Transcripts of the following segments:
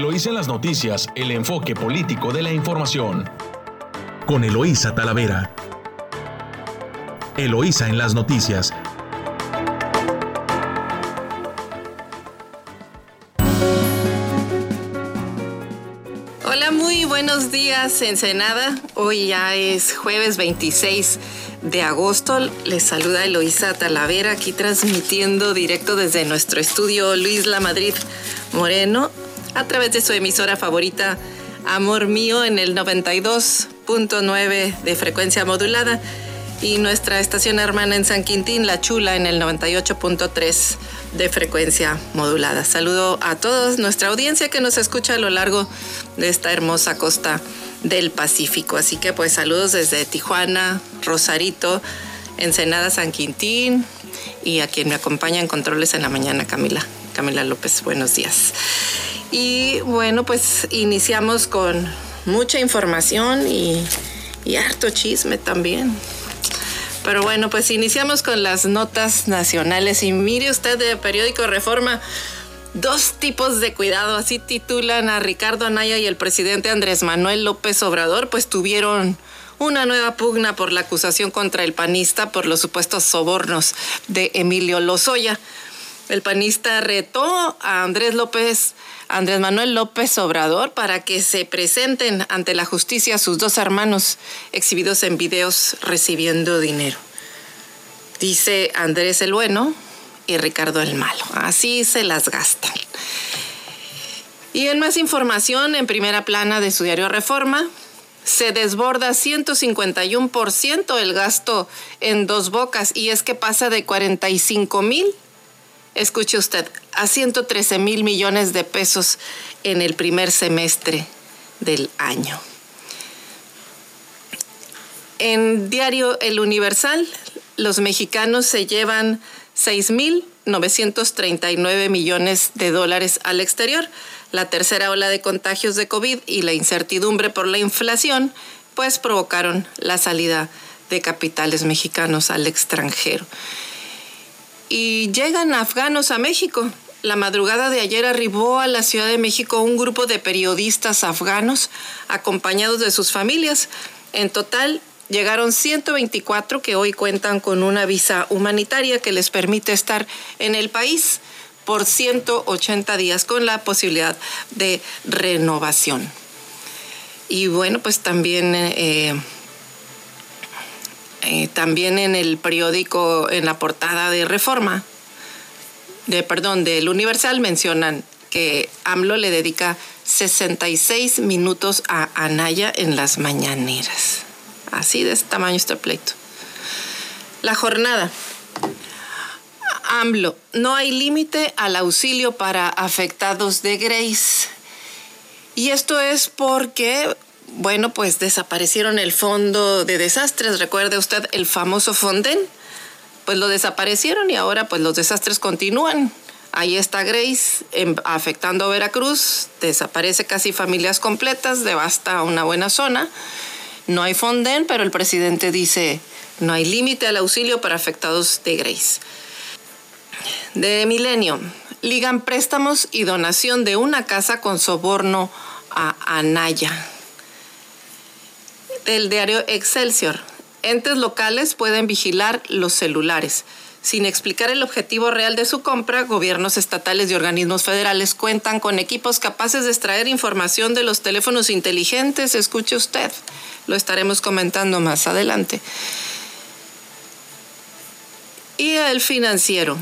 Eloísa en las noticias, el enfoque político de la información. Con Eloísa Talavera. Eloísa en las noticias. Hola, muy buenos días, Ensenada. Hoy ya es jueves 26 de agosto. Les saluda Eloísa Talavera, aquí transmitiendo directo desde nuestro estudio Luis La Madrid Moreno a través de su emisora favorita Amor Mío en el 92.9 de frecuencia modulada y nuestra estación hermana en San Quintín, La Chula, en el 98.3 de frecuencia modulada. Saludo a todos nuestra audiencia que nos escucha a lo largo de esta hermosa costa del Pacífico. Así que pues saludos desde Tijuana, Rosarito, Ensenada, San Quintín y a quien me acompaña en controles en la mañana, Camila. Camila López, buenos días. Y bueno, pues iniciamos con mucha información y, harto chisme también. Pero bueno, pues iniciamos con las notas nacionales. Y mire usted de periódico Reforma, dos tipos de cuidado, así titulan a Ricardo Anaya y el presidente Andrés Manuel López Obrador, pues tuvieron una nueva pugna por la acusación contra el panista por los supuestos sobornos de Emilio Lozoya. El panista retó a Andrés López Andrés Manuel López Obrador para que se presenten ante la justicia sus dos hermanos exhibidos en videos recibiendo dinero. Dice Andrés el bueno y Ricardo el malo. Así se las gastan. Y en más información, en primera plana de su diario Reforma, se desborda 151% el gasto en dos bocas y es que pasa de 45 mil escuche usted, a 113 mil millones de pesos en el primer semestre del año. En diario El Universal, los mexicanos se llevan 6.939 millones de dólares al exterior. La tercera ola de contagios de COVID y la incertidumbre por la inflación, pues provocaron la salida de capitales mexicanos al extranjero y llegan afganos a México. La madrugada de ayer arribó a la Ciudad de México un grupo de periodistas afganos acompañados de sus familias. En total llegaron 124 que hoy cuentan con una visa humanitaria que les permite estar en el país por 180 días con la posibilidad de renovación. Y bueno, pues también... Eh, eh, también en el periódico, en la portada de Reforma, de perdón, del Universal mencionan que AMLO le dedica 66 minutos a Anaya en las mañaneras. Así de este tamaño está el pleito. La jornada. AMLO, no hay límite al auxilio para afectados de Grace. Y esto es porque bueno, pues desaparecieron el fondo de desastres. Recuerde usted el famoso Fonden. Pues lo desaparecieron y ahora pues los desastres continúan. Ahí está Grace em, afectando a Veracruz, desaparece casi familias completas, devasta una buena zona. No hay Fonden, pero el presidente dice no hay límite al auxilio para afectados de Grace. De Milenio, ligan préstamos y donación de una casa con soborno a Anaya del diario Excelsior. Entes locales pueden vigilar los celulares. Sin explicar el objetivo real de su compra, gobiernos estatales y organismos federales cuentan con equipos capaces de extraer información de los teléfonos inteligentes. Escuche usted, lo estaremos comentando más adelante. Y el financiero.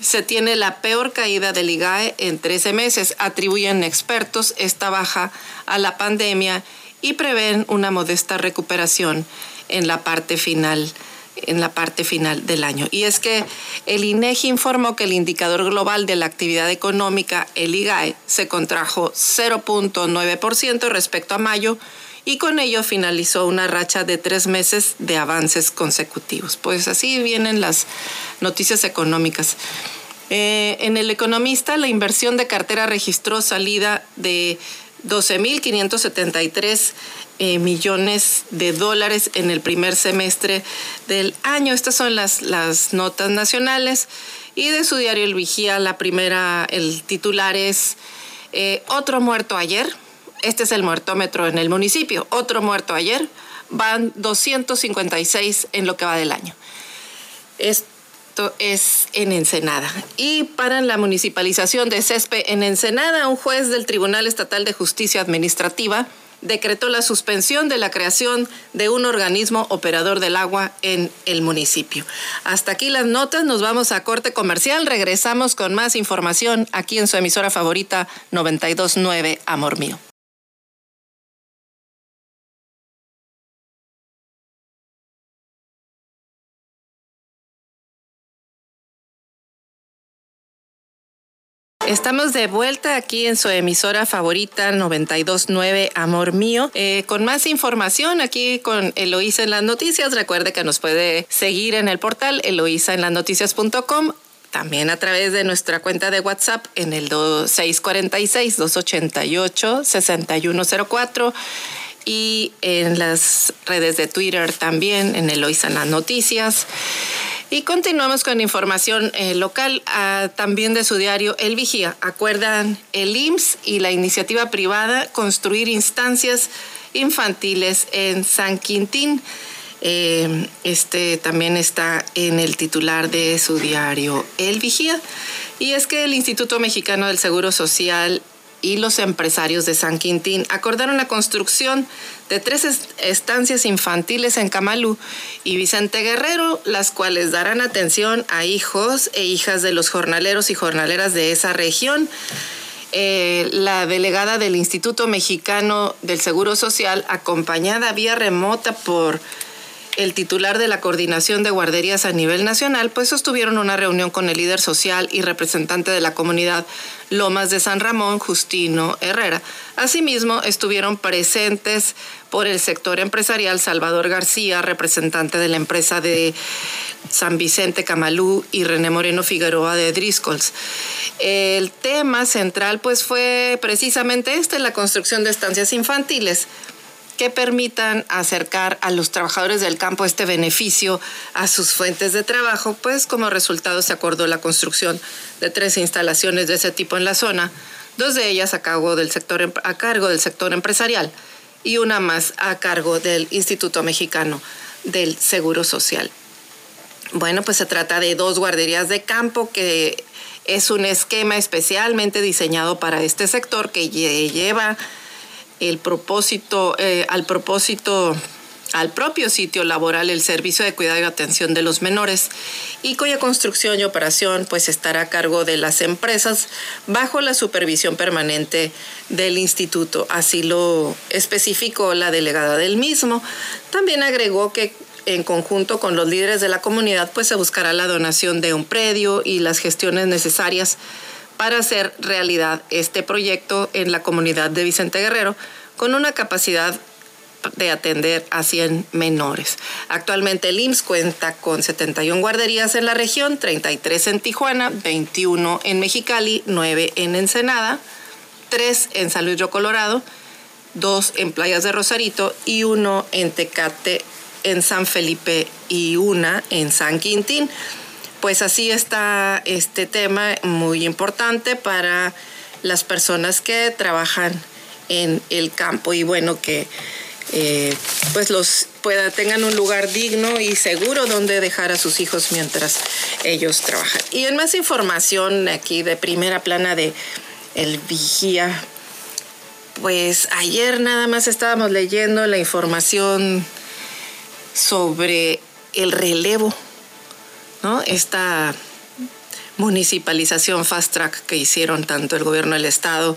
Se tiene la peor caída del IGAE en 13 meses. Atribuyen expertos esta baja a la pandemia y prevén una modesta recuperación en la parte final en la parte final del año. Y es que el INEGI informó que el indicador global de la actividad económica, el IGAE, se contrajo 0.9% respecto a mayo y con ello finalizó una racha de tres meses de avances consecutivos. Pues así vienen las noticias económicas. Eh, en el economista, la inversión de cartera registró salida de 12.573 eh, millones de dólares en el primer semestre del año. Estas son las, las notas nacionales. Y de su diario El Vigía, la primera, el titular es Eh, otro muerto ayer, este es el muertómetro en el municipio, otro muerto ayer, van 256 en lo que va del año. Esto es en Ensenada. Y para la municipalización de Césped en Ensenada, un juez del Tribunal Estatal de Justicia Administrativa decretó la suspensión de la creación de un organismo operador del agua en el municipio. Hasta aquí las notas, nos vamos a corte comercial, regresamos con más información aquí en su emisora favorita 929 Amor Mío. Estamos de vuelta aquí en su emisora favorita 929 Amor Mío eh, con más información aquí con Eloísa en las noticias. Recuerde que nos puede seguir en el portal eloísaenlasnoticias.com también a través de nuestra cuenta de WhatsApp en el 646-288-6104 y en las redes de Twitter también en Eloísa en las noticias. Y continuamos con información eh, local, ah, también de su diario El Vigía. Acuerdan el IMSS y la iniciativa privada construir instancias infantiles en San Quintín. Eh, este también está en el titular de su diario El Vigía. Y es que el Instituto Mexicano del Seguro Social y los empresarios de San Quintín acordaron la construcción de tres estancias infantiles en Camalú y Vicente Guerrero, las cuales darán atención a hijos e hijas de los jornaleros y jornaleras de esa región. Eh, la delegada del Instituto Mexicano del Seguro Social, acompañada vía remota por el titular de la coordinación de guarderías a nivel nacional, pues sostuvieron una reunión con el líder social y representante de la comunidad Lomas de San Ramón, Justino Herrera. Asimismo, estuvieron presentes por el sector empresarial Salvador García, representante de la empresa de San Vicente Camalú y René Moreno Figueroa de Driscolls. El tema central pues fue precisamente este, la construcción de estancias infantiles que permitan acercar a los trabajadores del campo este beneficio a sus fuentes de trabajo, pues como resultado se acordó la construcción de tres instalaciones de ese tipo en la zona, dos de ellas a cargo del sector, em, a cargo del sector empresarial y una más a cargo del Instituto Mexicano del Seguro Social. Bueno, pues se trata de dos guarderías de campo que es un esquema especialmente diseñado para este sector que lleva el propósito, eh, al propósito al propio sitio laboral el servicio de cuidado y atención de los menores y cuya construcción y operación pues estará a cargo de las empresas bajo la supervisión permanente del instituto. Así lo especificó la delegada del mismo. También agregó que en conjunto con los líderes de la comunidad pues se buscará la donación de un predio y las gestiones necesarias para hacer realidad este proyecto en la comunidad de Vicente Guerrero con una capacidad de atender a 100 menores. Actualmente el IMSS cuenta con 71 guarderías en la región, 33 en Tijuana, 21 en Mexicali, 9 en Ensenada, 3 en San Luis Río Colorado, 2 en Playas de Rosarito y 1 en Tecate, en San Felipe y una en San Quintín pues así está este tema muy importante para las personas que trabajan en el campo y bueno que eh, pues los pueda, tengan un lugar digno y seguro donde dejar a sus hijos mientras ellos trabajan. Y en más información aquí de primera plana de el vigía, pues ayer nada más estábamos leyendo la información sobre el relevo esta municipalización fast track que hicieron tanto el gobierno del estado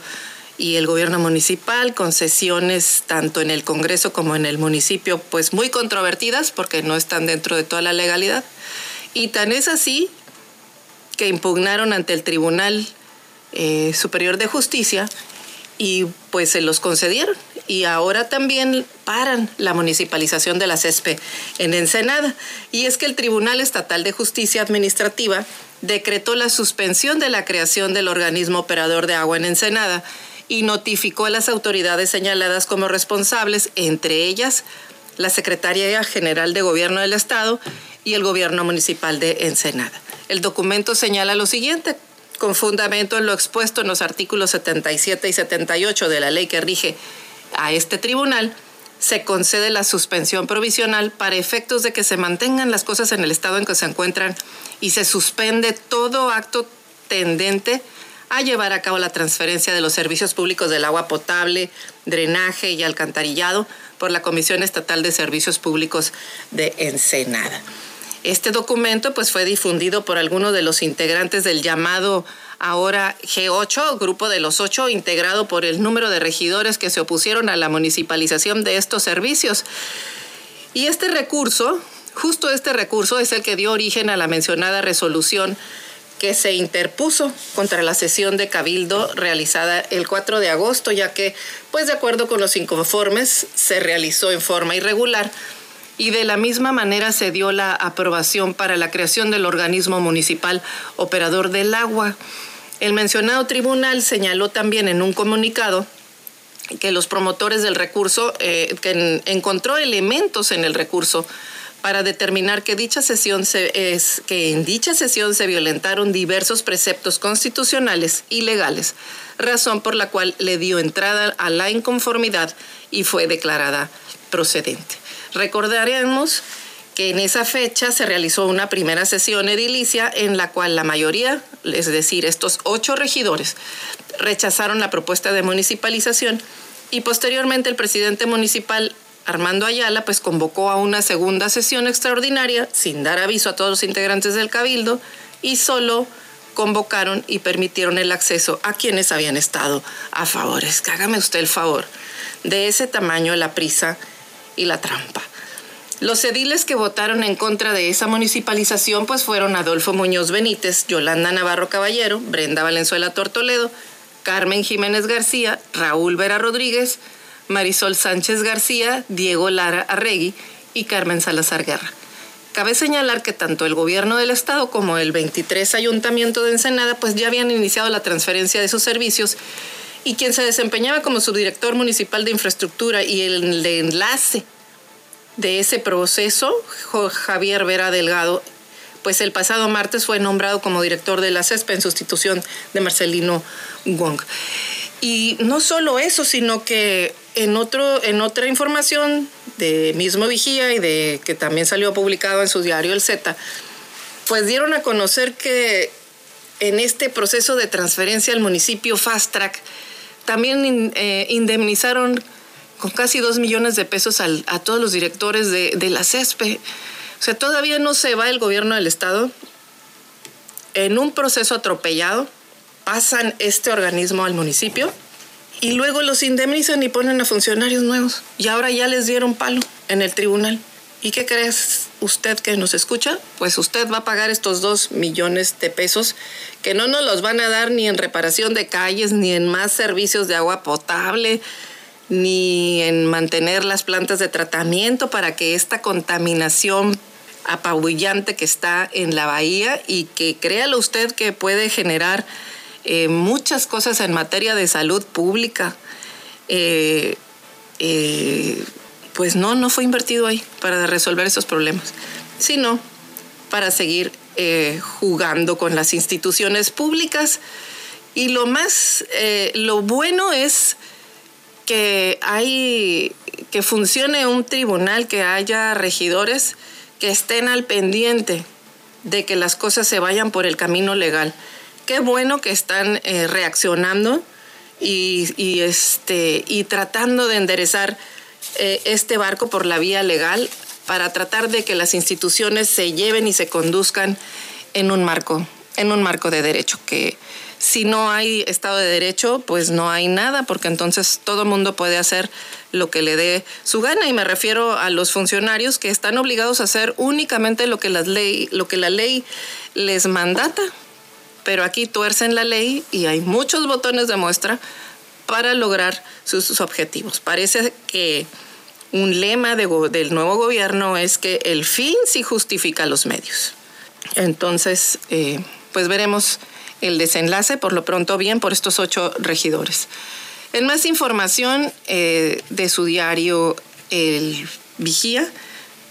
y el gobierno municipal, concesiones tanto en el Congreso como en el municipio, pues muy controvertidas porque no están dentro de toda la legalidad. Y tan es así que impugnaron ante el Tribunal eh, Superior de Justicia y pues se los concedieron y ahora también paran la municipalización de la CESPE en Ensenada. Y es que el Tribunal Estatal de Justicia Administrativa decretó la suspensión de la creación del organismo operador de agua en Ensenada y notificó a las autoridades señaladas como responsables, entre ellas la Secretaría General de Gobierno del Estado y el Gobierno Municipal de Ensenada. El documento señala lo siguiente, con fundamento en lo expuesto en los artículos 77 y 78 de la ley que rige a este tribunal, se concede la suspensión provisional para efectos de que se mantengan las cosas en el estado en que se encuentran y se suspende todo acto tendente a llevar a cabo la transferencia de los servicios públicos del agua potable, drenaje y alcantarillado por la Comisión Estatal de Servicios Públicos de Ensenada. Este documento pues, fue difundido por algunos de los integrantes del llamado ahora G8, grupo de los ocho, integrado por el número de regidores que se opusieron a la municipalización de estos servicios. Y este recurso, justo este recurso, es el que dio origen a la mencionada resolución que se interpuso contra la sesión de Cabildo realizada el 4 de agosto, ya que, pues de acuerdo con los inconformes, se realizó en forma irregular y de la misma manera se dio la aprobación para la creación del organismo municipal operador del agua. El mencionado tribunal señaló también en un comunicado que los promotores del recurso, eh, encontró elementos en el recurso para determinar que, dicha sesión se, es, que en dicha sesión se violentaron diversos preceptos constitucionales y legales, razón por la cual le dio entrada a la inconformidad y fue declarada procedente. Recordaremos que en esa fecha se realizó una primera sesión edilicia en la cual la mayoría, es decir, estos ocho regidores, rechazaron la propuesta de municipalización y posteriormente el presidente municipal Armando Ayala pues convocó a una segunda sesión extraordinaria sin dar aviso a todos los integrantes del cabildo y solo convocaron y permitieron el acceso a quienes habían estado a favores. Hágame usted el favor. De ese tamaño la prisa y la trampa. Los ediles que votaron en contra de esa municipalización pues fueron Adolfo Muñoz Benítez, Yolanda Navarro Caballero, Brenda Valenzuela Tortoledo, Carmen Jiménez García, Raúl Vera Rodríguez, Marisol Sánchez García, Diego Lara Arregui y Carmen Salazar Guerra. Cabe señalar que tanto el gobierno del estado como el 23 Ayuntamiento de Ensenada pues ya habían iniciado la transferencia de sus servicios y quien se desempeñaba como subdirector municipal de infraestructura y el enlace de ese proceso, Javier Vera Delgado, pues el pasado martes fue nombrado como director de la CESPA en sustitución de Marcelino Wong. Y no solo eso, sino que en, otro, en otra información de mismo Vigía y de que también salió publicado en su diario El Z, pues dieron a conocer que en este proceso de transferencia al municipio Fast Track también eh, indemnizaron con casi dos millones de pesos a todos los directores de, de la CESPE. O sea, todavía no se va el gobierno del Estado en un proceso atropellado, pasan este organismo al municipio y luego los indemnizan y ponen a funcionarios nuevos. Y ahora ya les dieron palo en el tribunal. ¿Y qué crees usted que nos escucha? Pues usted va a pagar estos dos millones de pesos que no nos los van a dar ni en reparación de calles, ni en más servicios de agua potable, ni en mantener las plantas de tratamiento para que esta contaminación apabullante que está en la bahía y que créalo usted que puede generar eh, muchas cosas en materia de salud pública. Eh, eh, pues no, no fue invertido ahí para resolver esos problemas, sino para seguir jugando con las instituciones públicas. Y lo más, lo bueno es que hay, que funcione un tribunal, que haya regidores que estén al pendiente de que las cosas se vayan por el camino legal. Qué bueno que están eh, reaccionando y, este, y tratando de enderezar eh, este barco por la vía legal para tratar de que las instituciones se lleven y se conduzcan en un marco, en un marco de derecho, que si no hay Estado de Derecho, pues no hay nada, porque entonces todo mundo puede hacer lo que le dé su gana. Y me refiero a los funcionarios que están obligados a hacer únicamente lo que, las ley, lo que la ley les mandata pero aquí tuercen la ley y hay muchos botones de muestra para lograr sus, objetivos. Parece que un lema del nuevo gobierno es que el fin sí justifica los medios. Entonces, eh, pues veremos el desenlace, por lo pronto bien, por estos ocho regidores. En más información eh, de su diario El Vigía,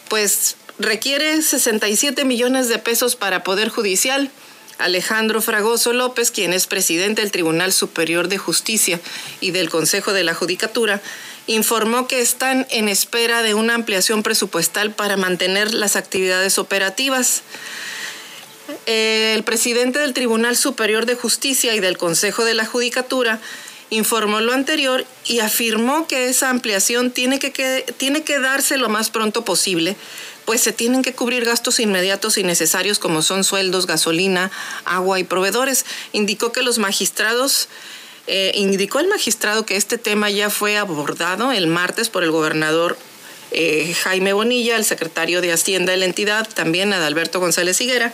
pues requiere 67 millones de pesos para Poder Judicial Alejandro Fragoso López, quien es presidente del Tribunal Superior de Justicia y del Consejo de la Judicatura, informó que están en espera de una ampliación presupuestal para mantener las actividades operativas. El presidente del Tribunal Superior de Justicia y del Consejo de la Judicatura informó lo anterior y afirmó que esa ampliación tiene que, tiene que darse lo más pronto posible, pues se tienen que cubrir gastos inmediatos y necesarios como son sueldos, gasolina, agua y proveedores. Indicó que los magistrados eh, indicó el magistrado que este tema ya fue abordado el martes por el gobernador eh, Jaime Bonilla, el secretario de Hacienda de la entidad, también Adalberto González Higuera,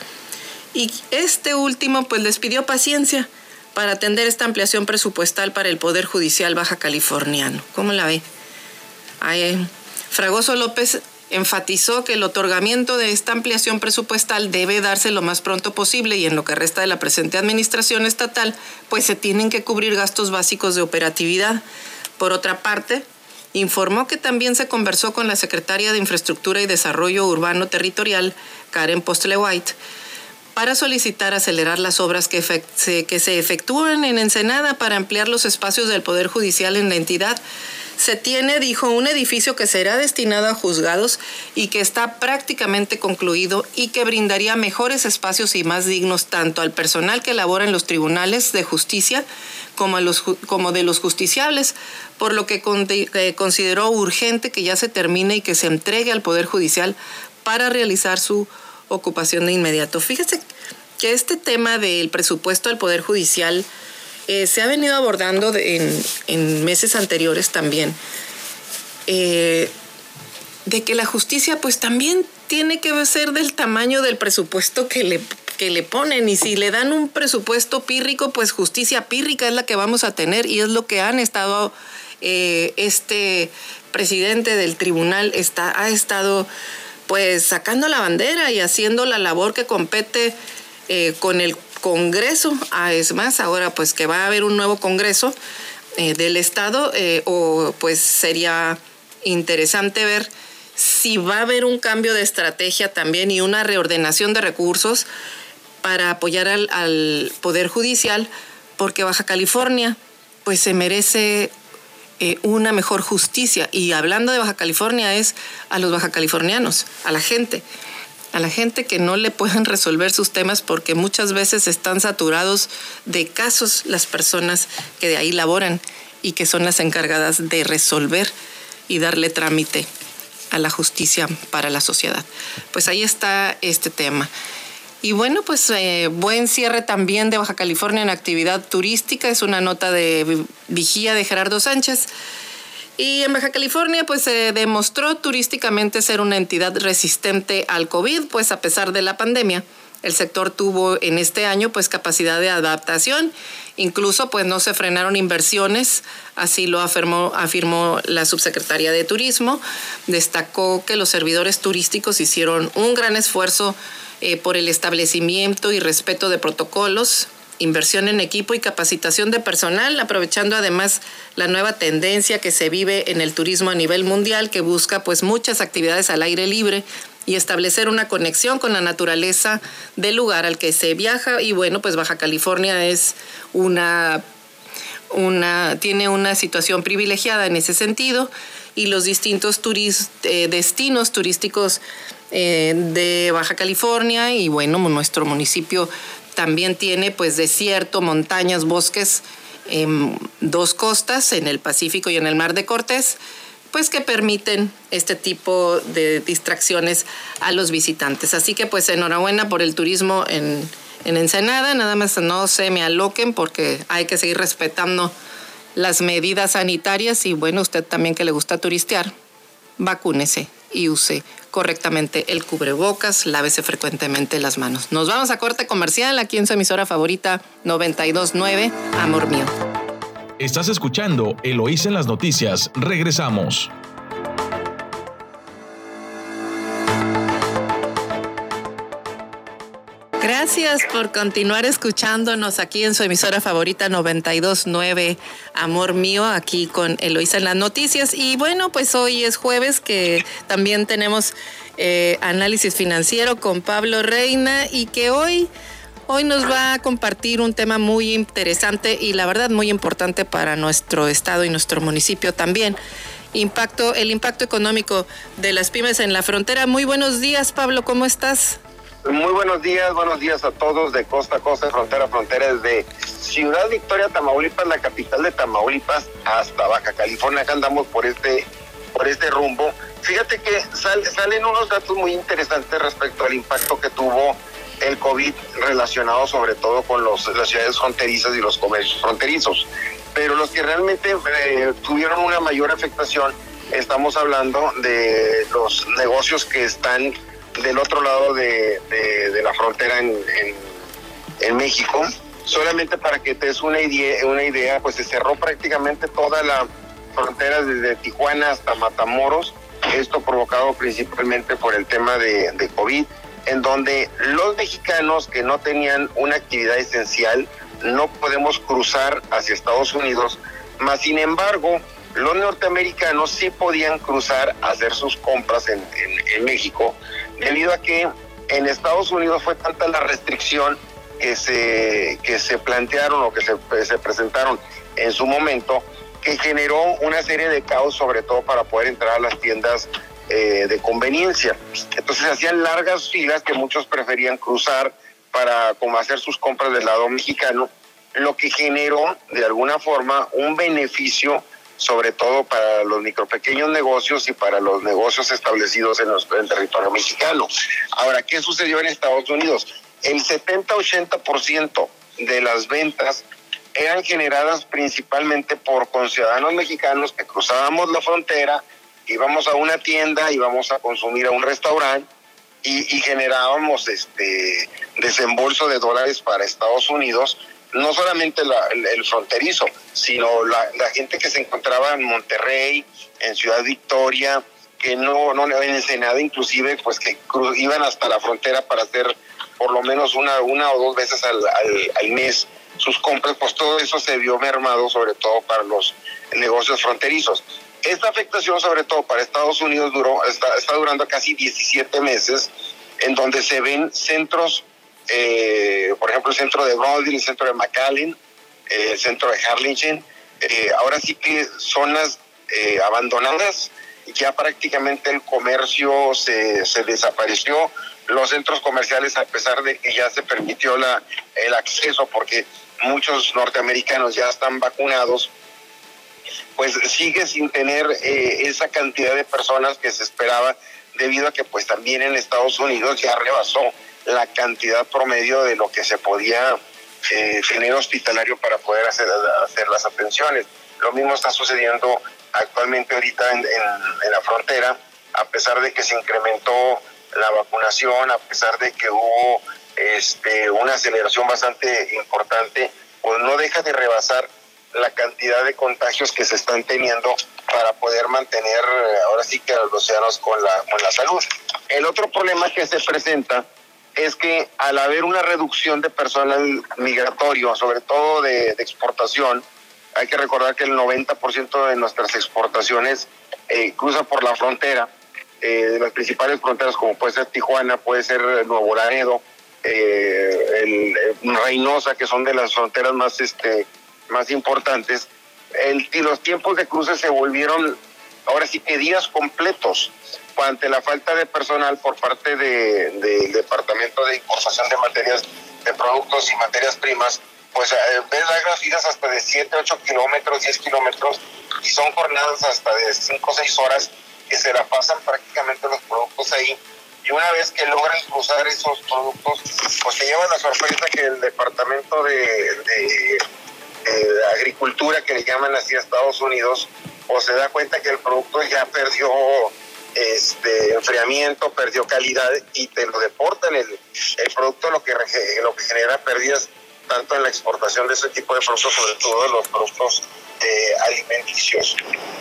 y este último pues les pidió paciencia para atender esta ampliación presupuestal para el Poder Judicial Baja Californiano. ¿Cómo la ve? Fragoso López enfatizó que el otorgamiento de esta ampliación presupuestal debe darse lo más pronto posible y en lo que resta de la presente administración estatal, pues se tienen que cubrir gastos básicos de operatividad. Por otra parte, informó que también se conversó con la secretaria de Infraestructura y Desarrollo Urbano Territorial, Karen Postle White, para solicitar acelerar las obras que, que se efectúan en Ensenada para ampliar los espacios del Poder Judicial en la entidad. Se tiene, dijo, un edificio que será destinado a juzgados y que está prácticamente concluido y que brindaría mejores espacios y más dignos tanto al personal que labora en los tribunales de justicia como, a los, como de los justiciables, por lo que eh, consideró urgente que ya se termine y que se entregue al Poder Judicial para realizar su ocupación de inmediato. Fíjese que este tema del presupuesto al Poder Judicial eh, se ha venido abordando en, meses anteriores también, eh, de que la justicia pues también tiene que ser del tamaño del presupuesto que le, que le ponen y si le dan un presupuesto pírrico, pues justicia pírrica es la que vamos a tener y es lo que han estado, eh, este presidente del tribunal está, ha estado pues sacando la bandera y haciendo la labor que compete con el Congreso. Ah, es más, ahora pues que va a haber un nuevo Congreso eh, del Estado, eh, o pues sería interesante ver si va a haber un cambio de estrategia también y una reordenación de recursos para apoyar al, Poder Judicial, porque Baja California pues se merece eh, una mejor justicia. Y hablando de Baja California es a los baja californianos, a la gente a la gente que no le pueden resolver sus temas porque muchas veces están saturados de casos las personas que de ahí laboran y que son las encargadas de resolver y darle trámite a la justicia para la sociedad. Pues ahí está este tema. Y bueno, pues eh, buen cierre también de Baja California en actividad turística. Es una nota de vigía de Gerardo Sánchez. Y en Baja California, pues se demostró turísticamente ser una entidad resistente al COVID, pues a pesar de la pandemia. El sector tuvo en este año pues capacidad de adaptación, incluso pues no se frenaron inversiones, así lo afirmó, afirmó la subsecretaria de Turismo. Destacó que los servidores turísticos hicieron un gran esfuerzo eh, por el establecimiento y respeto de protocolos, inversión en equipo y capacitación de personal, aprovechando además la nueva tendencia que se vive en el turismo a nivel mundial, que busca pues muchas actividades al aire libre y establecer una conexión con la naturaleza del lugar al que se viaja. Y bueno, pues Baja California es una, una tiene una situación privilegiada en ese sentido y los distintos eh, destinos turísticos eh, de Baja California y bueno, nuestro municipio también tiene pues desierto, montañas, bosques, en dos costas, en el Pacífico y en el Mar de Cortés, pues que permiten este tipo de distracciones a los visitantes. Así que pues enhorabuena por el turismo en, en Ensenada, nada más no se me aloquen porque hay que seguir respetando las medidas sanitarias y bueno, usted también que le gusta turistear, vacúnese y use correctamente el cubrebocas, lávese frecuentemente las manos. Nos vamos a corte comercial aquí en su emisora favorita 929, Amor Mío. Estás escuchando Eloís en las noticias. Regresamos. Gracias por continuar escuchándonos aquí en su emisora favorita 929 Amor Mío, aquí con Eloisa en las noticias. Y bueno, pues hoy es jueves que también tenemos eh, análisis financiero con Pablo Reina y que hoy Hoy nos va a compartir un tema muy interesante y la verdad muy importante para nuestro estado y nuestro municipio también. Impacto, el impacto económico de las pymes en la frontera. Muy buenos días, Pablo, ¿cómo estás? Muy buenos días, buenos días a todos de costa a costa, frontera a frontera, desde Ciudad Victoria, Tamaulipas, la capital de Tamaulipas, hasta Baja California, acá andamos por este, por este rumbo. Fíjate que salen unos datos muy interesantes respecto al impacto que tuvo el COVID relacionado sobre todo con los, las ciudades fronterizas y los comercios fronterizos. Pero los que realmente eh, tuvieron una mayor afectación, estamos hablando de los negocios que están del otro lado de, la frontera en, en, México. Solamente para que te des una idea, una idea, pues se cerró prácticamente toda la frontera desde Tijuana hasta Matamoros, esto provocado principalmente por el tema de, de COVID en donde los mexicanos que no tenían una actividad esencial no podemos cruzar hacia Estados Unidos, más sin embargo, los norteamericanos sí podían cruzar a hacer sus compras en, México, debido a que en Estados Unidos fue tanta la restricción que se, que se plantearon o que se, se presentaron en su momento, que generó una serie de caos, sobre todo para poder entrar a las tiendas eh, de conveniencia. Entonces hacían largas filas que muchos preferían cruzar para como hacer sus compras del lado mexicano, lo que generó de alguna forma un beneficio sobre todo para los micro pequeños negocios y para los negocios establecidos en, en el territorio mexicano. Ahora, ¿qué sucedió en Estados Unidos? El 70-80% de las ventas eran generadas principalmente por conciudadanos mexicanos que cruzábamos la frontera, íbamos a una tienda, íbamos a consumir a un restaurante y, generábamos este desembolso de dólares para Estados Unidos, no solamente el, fronterizo, sino la, gente que se encontraba en Monterrey, en Ciudad Victoria, que no, no en Ensenada inclusive, pues que iban hasta la frontera para hacer por lo menos una, una o dos veces al mes sus compras, pues todo eso se vio mermado, sobre todo para los negocios fronterizos. Esta afectación, sobre todo para Estados Unidos, duró, está, está durando casi 17 meses, en donde se ven centros, eh, por ejemplo, el centro de Brownsville, el centro de McAllen, eh, el centro de Harlingen, eh, ahora sí que zonas abandonadas, ya prácticamente el comercio se, se desapareció, los centros comerciales, a pesar de que ya se permitió la, el acceso, porque muchos norteamericanos ya están vacunados, pues sigue sin tener eh, esa cantidad de personas que se esperaba debido a que pues también en Estados Unidos ya rebasó la cantidad promedio de lo que se podía eh, tener hospitalario para poder hacer, hacer las atenciones. Lo mismo está sucediendo actualmente ahorita en, la frontera, a pesar de que se incrementó la vacunación, a pesar de que hubo este, una aceleración bastante importante, pues no deja de rebasar la cantidad de contagios que se están teniendo para poder mantener eh, ahora sí que a los océanos con la, con la salud. El otro problema que se presenta es que al haber una reducción de personal migratorio, sobre todo de, exportación, hay que recordar que el 90% de nuestras exportaciones eh, cruza por la frontera, eh, de las principales fronteras como puede ser Tijuana, puede ser Nuevo Laredo, el, Reynosa, que son de las fronteras más este, más importantes, el, y los tiempos de cruce se volvieron ahora sí que días completos ante la falta de personal por parte del de, Departamento de Importación de Materias, de Productos y Materias Primas, pues eh, ves largas filas hasta de 7, 8 kilómetros, 10 kilómetros, y son jornadas hasta de 5 o 6 horas que se la pasan prácticamente los productos ahí. Y una vez que logran cruzar esos productos, pues se llevan la sorpresa que el Departamento de eh, agricultura que le llaman así a Estados Unidos, o se da cuenta que el producto ya perdió este enfriamiento, perdió calidad y te lo deportan. El, el producto lo que, lo que genera pérdidas tanto en la exportación de ese tipo de productos, sobre todo los productos eh, alimenticios.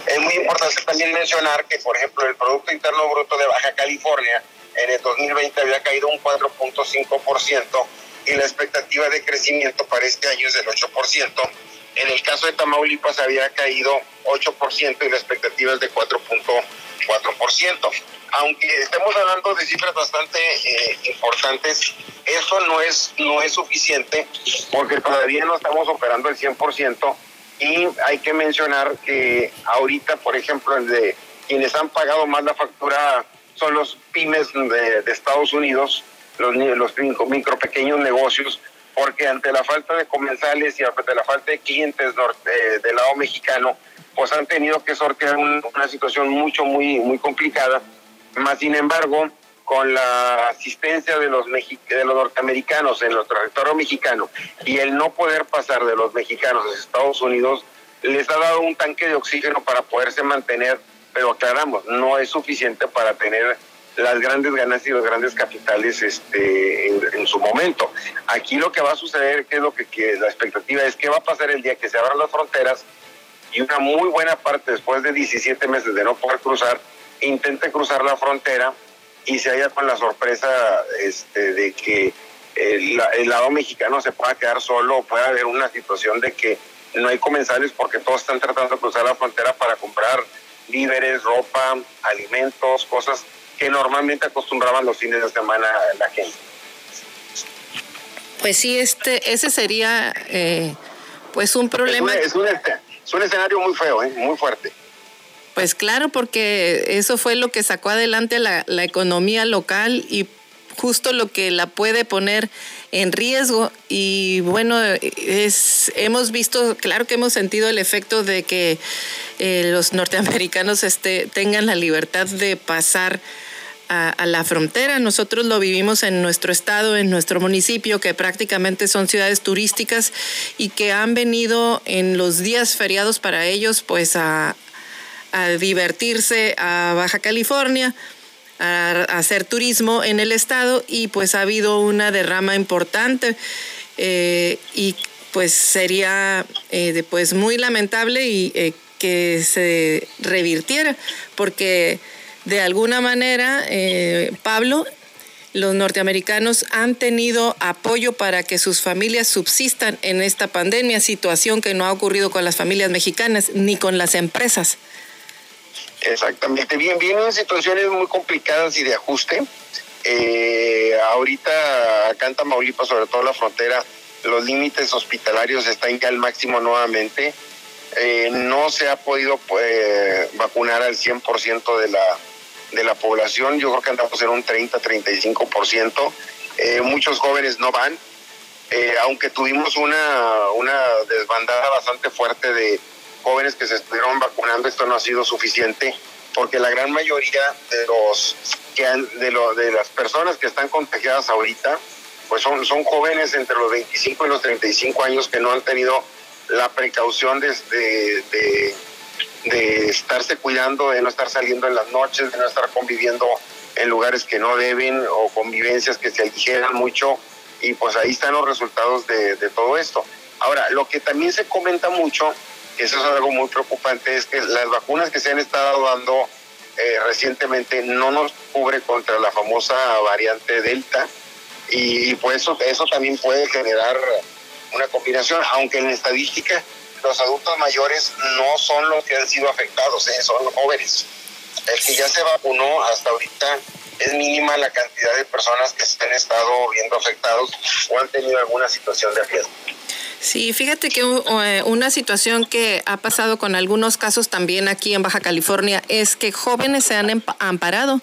Es muy importante también mencionar que, por ejemplo, el Producto Interno Bruto de Baja California en el 2020 había caído un 4.5% y la expectativa de crecimiento para este año es del 8%, En el caso de Tamaulipas había caído 8% y la expectativa es de 4.4%. Aunque estemos hablando de cifras bastante eh, importantes, eso no es, no es suficiente porque todavía no estamos operando el 100% y hay que mencionar que ahorita, por ejemplo, el de quienes han pagado más la factura son los pymes de, Estados Unidos, los, los micro, pequeños negocios, porque ante la falta de comensales y ante la falta de clientes eh, del lado mexicano, pues han tenido que sortear una situación mucho, muy, muy complicada. Más sin embargo, con la asistencia de los, de los norteamericanos en el territorio mexicano y el no poder pasar de los mexicanos a Estados Unidos, les ha dado un tanque de oxígeno para poderse mantener pero aclaramos, no es suficiente para tener las grandes ganancias y los grandes capitales este, en, su momento. Aquí lo que va a suceder, que es lo que, la expectativa es, qué va a pasar el día que se abran las fronteras y una muy buena parte después de 17 meses de no poder cruzar, intente cruzar la frontera y se haya con la sorpresa este, de que el, lado mexicano se pueda quedar solo o pueda haber una situación de que no hay comensales porque todos están tratando de cruzar la frontera para comprar víveres, ropa, alimentos, cosas que normalmente acostumbraban los fines de semana la gente. Pues sí, este, ese sería eh, pues un problema. Es un, es, un, escenario muy feo, ¿eh? muy fuerte. Pues claro, porque eso fue lo que sacó adelante la, la economía local y justo lo que la puede poner en riesgo y bueno, es, hemos visto, claro que hemos sentido el efecto de que eh, los norteamericanos este, tengan la libertad de pasar a, la frontera. Nosotros lo vivimos en nuestro estado, en nuestro municipio, que prácticamente son ciudades turísticas y que han venido en los días feriados para ellos, pues a, divertirse a Baja California a, hacer turismo en el estado y pues ha habido una derrama importante eh, y pues sería eh, pues muy lamentable y eh, que se revirtiera porque de alguna manera Pablo los norteamericanos han tenido apoyo para que sus familias subsistan en esta pandemia, situación que no ha ocurrido con las familias mexicanas ni con las empresas. Exactamente, bien, vienen situaciones muy complicadas y de ajuste. Eh, ahorita acá en Tamaulipas, sobre todo la frontera, los límites hospitalarios están ya al máximo nuevamente. Eh, no se ha podido pues, vacunar al 100% de la, de la población. Yo creo que andamos en un 30-35%. Eh, muchos jóvenes no van. Eh, aunque tuvimos una, una desbandada bastante fuerte de, jóvenes que se estuvieron vacunando, esto no ha sido suficiente, porque la gran mayoría de los que de, lo, de las personas que están contagiadas ahorita, pues son, son jóvenes entre los 25 y los 35 años que no han tenido la precaución de, de, estarse cuidando, de no estar saliendo en las noches, de no estar conviviendo en lugares que no deben o convivencias que se aligeran mucho y pues ahí están los resultados de, de todo esto. Ahora, lo que también se comenta mucho eso es algo muy preocupante, es que las vacunas que se han estado dando eh, recientemente no nos cubre contra la famosa variante Delta y, pues eso, eso también puede generar una combinación, aunque en estadística los adultos mayores no son los que han sido afectados, ¿eh? son los jóvenes. El que ya se vacunó hasta ahorita es mínima la cantidad de personas que se han estado viendo afectados o han tenido alguna situación de riesgo. Sí, fíjate que eh, una situación que ha pasado con algunos casos también aquí en Baja California es que jóvenes se han amparado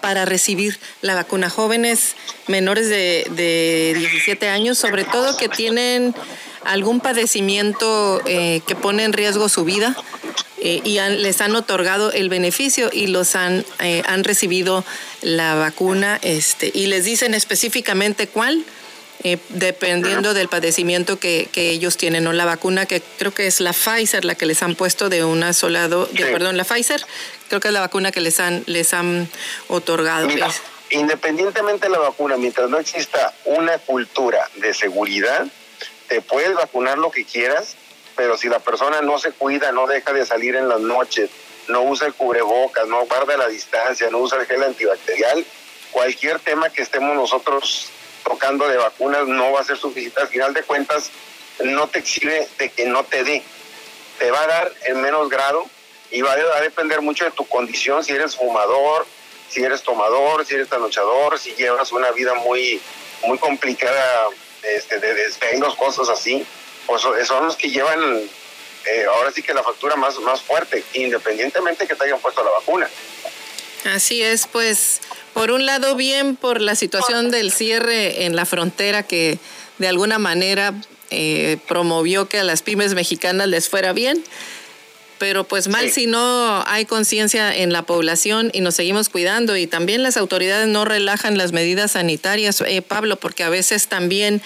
para recibir la vacuna. Jóvenes menores de, 17 años, sobre todo que tienen algún padecimiento eh, que pone en riesgo su vida eh, y les han otorgado el beneficio y los han, han recibido la vacuna este, y les dicen específicamente cuál eh, dependiendo del padecimiento que, ellos tienen, o la vacuna que creo que es la Pfizer, la que les han puesto de una sola de, perdón, la Pfizer, creo que es la vacuna que les han, les han otorgado. independientemente de la vacuna, mientras no exista una cultura de seguridad, te puedes vacunar lo que quieras, pero si la persona no se cuida, no deja de salir en las noches, no usa el cubrebocas, no guarda la distancia, no usa el gel antibacterial, cualquier tema que estemos nosotros tocando de vacunas no va a ser suficiente. Al final de cuentas, no te exhibe de que no te dé. Te va a dar en menos grado y va a depender mucho de tu condición, si eres fumador, si eres tomador, si eres anochador, si llevas una vida muy, muy complicada este, de desvelos, cosas así, pues son los que llevan eh, ahora sí que la factura más, más fuerte, independientemente que te hayan puesto la vacuna. Así es, pues por un lado bien por la situación del cierre en la frontera que de alguna manera eh, promovió que a las pymes mexicanas les fuera bien, pero pues mal si no hay conciencia en la población y nos seguimos cuidando y también las autoridades no relajan las medidas sanitarias, eh, Pablo, porque a veces también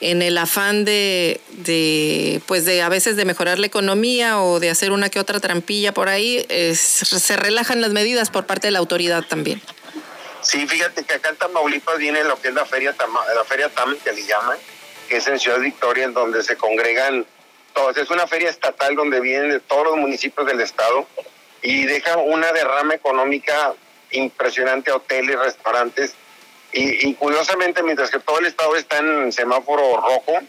en el afán de, de, pues de a veces de mejorar la economía o de hacer una que otra trampilla por ahí, se relajan las medidas por parte de la autoridad también. Sí, fíjate que acá en Tamaulipas viene lo que es la feria la feria TAM que le llaman, que es en Ciudad Victoria, en donde se congregan Es una feria estatal donde vienen de todos los municipios del estado y deja una derrama económica impresionante a hoteles, restaurantes. Y, curiosamente, mientras que todo el estado está en semáforo rojo,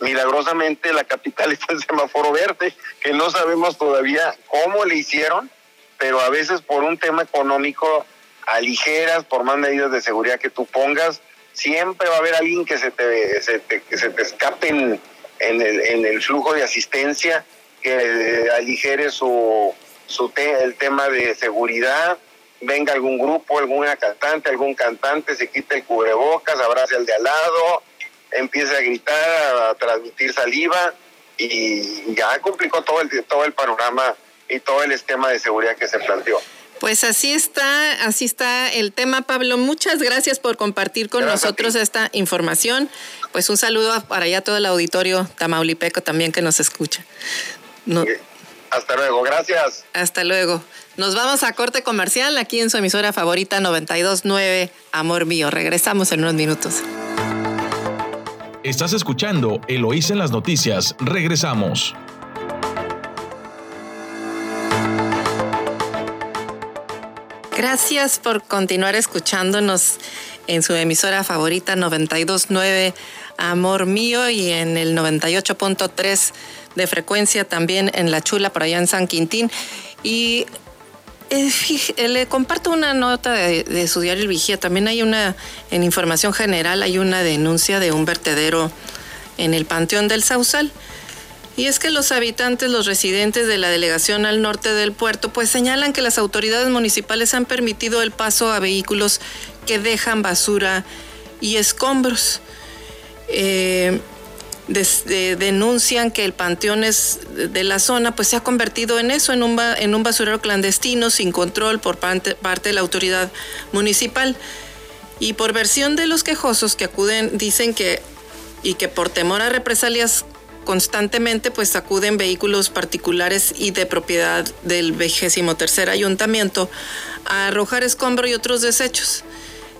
milagrosamente la capital está en semáforo verde, que no sabemos todavía cómo le hicieron, pero a veces por un tema económico aligeras, por más medidas de seguridad que tú pongas, siempre va a haber alguien que se te, se te, que se te escape en, el, en el flujo de asistencia, que aligere su, su el tema de seguridad, venga algún grupo, alguna cantante, algún cantante, se quite el cubrebocas, abrace al de al lado, empieza a gritar, a transmitir saliva y ya complicó todo el, todo el panorama y todo el esquema de seguridad que se planteó. Pues así está, así está el tema, Pablo. Muchas gracias por compartir con nosotros esta información. Pues un saludo para allá todo el auditorio tamaulipeco también que nos escucha. Hasta luego, gracias. Hasta luego. Nos vamos a corte comercial aquí en su emisora favorita 929 Amor Mío. Regresamos en unos minutos. Estás escuchando Eloísa en las noticias. Regresamos. Gracias por continuar escuchándonos en su emisora favorita 929 Amor Mío y en el 98.3 de frecuencia también en La Chula por allá en San Quintín. Y eh, le comparto una nota de, de, su diario Vigía. También hay una, en información general, hay una denuncia de un vertedero en el Panteón del Sausal. Y es que los habitantes, los residentes de la delegación al norte del puerto, pues señalan que las autoridades municipales han permitido el paso a vehículos que dejan basura y escombros. Eh, denuncian que el panteón de la zona pues se ha convertido en eso, en un, en un basurero clandestino sin control por parte, parte de la autoridad municipal. Y por versión de los quejosos que acuden, dicen que y que por temor a represalias constantemente pues acuden vehículos particulares y de propiedad del vigésimo tercer ayuntamiento a arrojar escombro y otros desechos.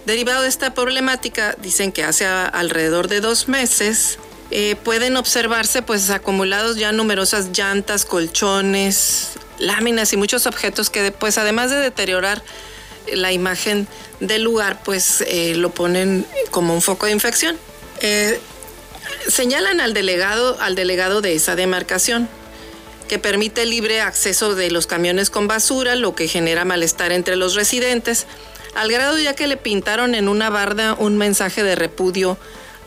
Derivado de esta problemática, dicen que hace alrededor de dos meses eh, pueden observarse pues acumulados ya numerosas llantas, colchones, láminas y muchos objetos que después, además de deteriorar la imagen del lugar, pues eh, lo ponen como un foco de infección. Eh, Señalan al delegado, al delegado de esa demarcación, que permite libre acceso de los camiones con basura, lo que genera malestar entre los residentes, al grado ya que le pintaron en una barda un mensaje de repudio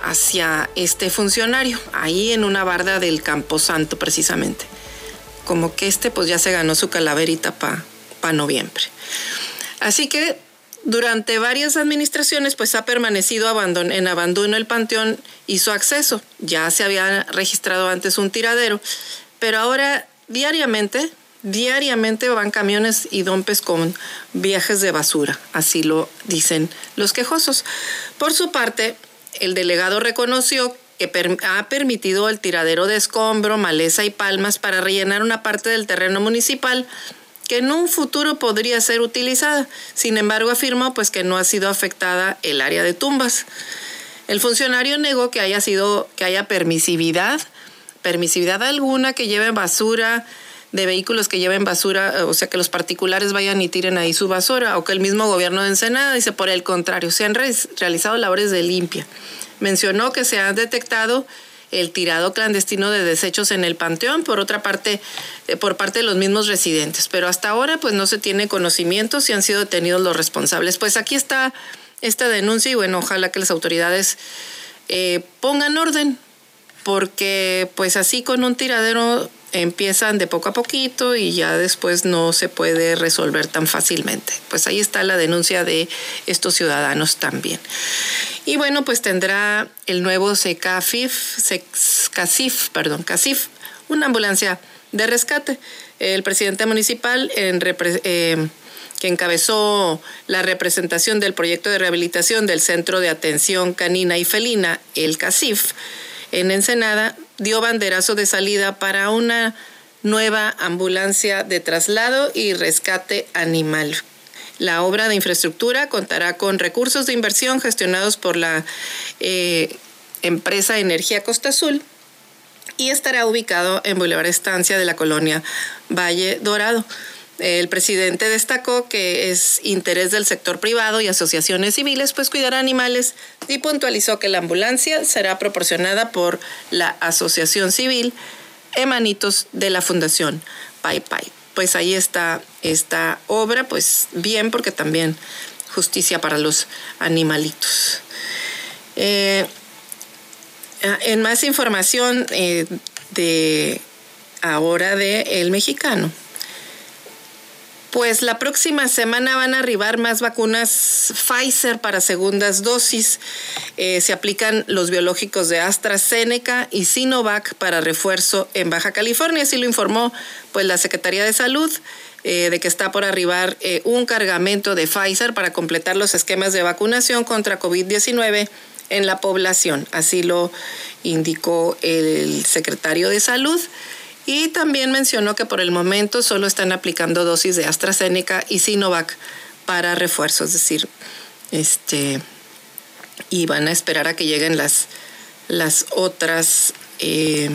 hacia este funcionario, ahí en una barda del Camposanto precisamente. Como que este pues ya se ganó su calaverita para pa noviembre. Así que durante varias administraciones pues ha permanecido en abandono el panteón y su acceso. Ya se había registrado antes un tiradero, pero ahora diariamente, diariamente van camiones y dompes con viajes de basura, así lo dicen los quejosos. Por su parte, el delegado reconoció que ha permitido el tiradero de escombro, maleza y palmas para rellenar una parte del terreno municipal que en un futuro podría ser utilizada. Sin embargo, afirmó pues que no ha sido afectada el área de tumbas. El funcionario negó que haya sido que haya permisividad, permisividad alguna que lleven basura de vehículos que lleven basura, o sea, que los particulares vayan y tiren ahí su basura, o que el mismo gobierno de Ensenada dice por el contrario, se han realizado labores de limpia. Mencionó que se han detectado el tirado clandestino de desechos en el panteón, por otra parte, eh, por parte de los mismos residentes. Pero hasta ahora, pues no se tiene conocimiento si han sido detenidos los responsables. Pues aquí está esta denuncia y bueno, ojalá que las autoridades eh, pongan orden, porque pues así con un tiradero empiezan de poco a poquito y ya después no se puede resolver tan fácilmente. Pues ahí está la denuncia de estos ciudadanos también. Y bueno, pues tendrá el nuevo SECAFIF, CACIF, perdón, CACIF, una ambulancia de rescate. El presidente municipal eh, que encabezó la representación del proyecto de rehabilitación del Centro de Atención Canina y Felina, el CACIF, en Ensenada, dio banderazo de salida para una nueva ambulancia de traslado y rescate animal. La obra de infraestructura contará con recursos de inversión gestionados por la eh, empresa Energía Costa Azul y estará ubicado en Boulevard Estancia de la colonia Valle Dorado. El presidente destacó que es interés del sector privado y asociaciones civiles pues cuidar animales y puntualizó que la ambulancia será proporcionada por la Asociación Civil Emanitos de la Fundación Pai Pai. Pues ahí está esta obra, pues bien porque también justicia para los animalitos. Eh, en más información eh, de ahora de El Mexicano. Pues la próxima semana van a arribar más vacunas Pfizer para segundas dosis. Eh, se aplican los biológicos de AstraZeneca y Sinovac para refuerzo en Baja California. Así lo informó pues la Secretaría de Salud. Eh, de que está por arribar eh, un cargamento de Pfizer para completar los esquemas de vacunación contra COVID-19 en la población. Así lo indicó el secretario de Salud. Y también mencionó que por el momento solo están aplicando dosis de AstraZeneca y Sinovac para refuerzo, es decir, este, y van a esperar a que lleguen las, las otras, eh,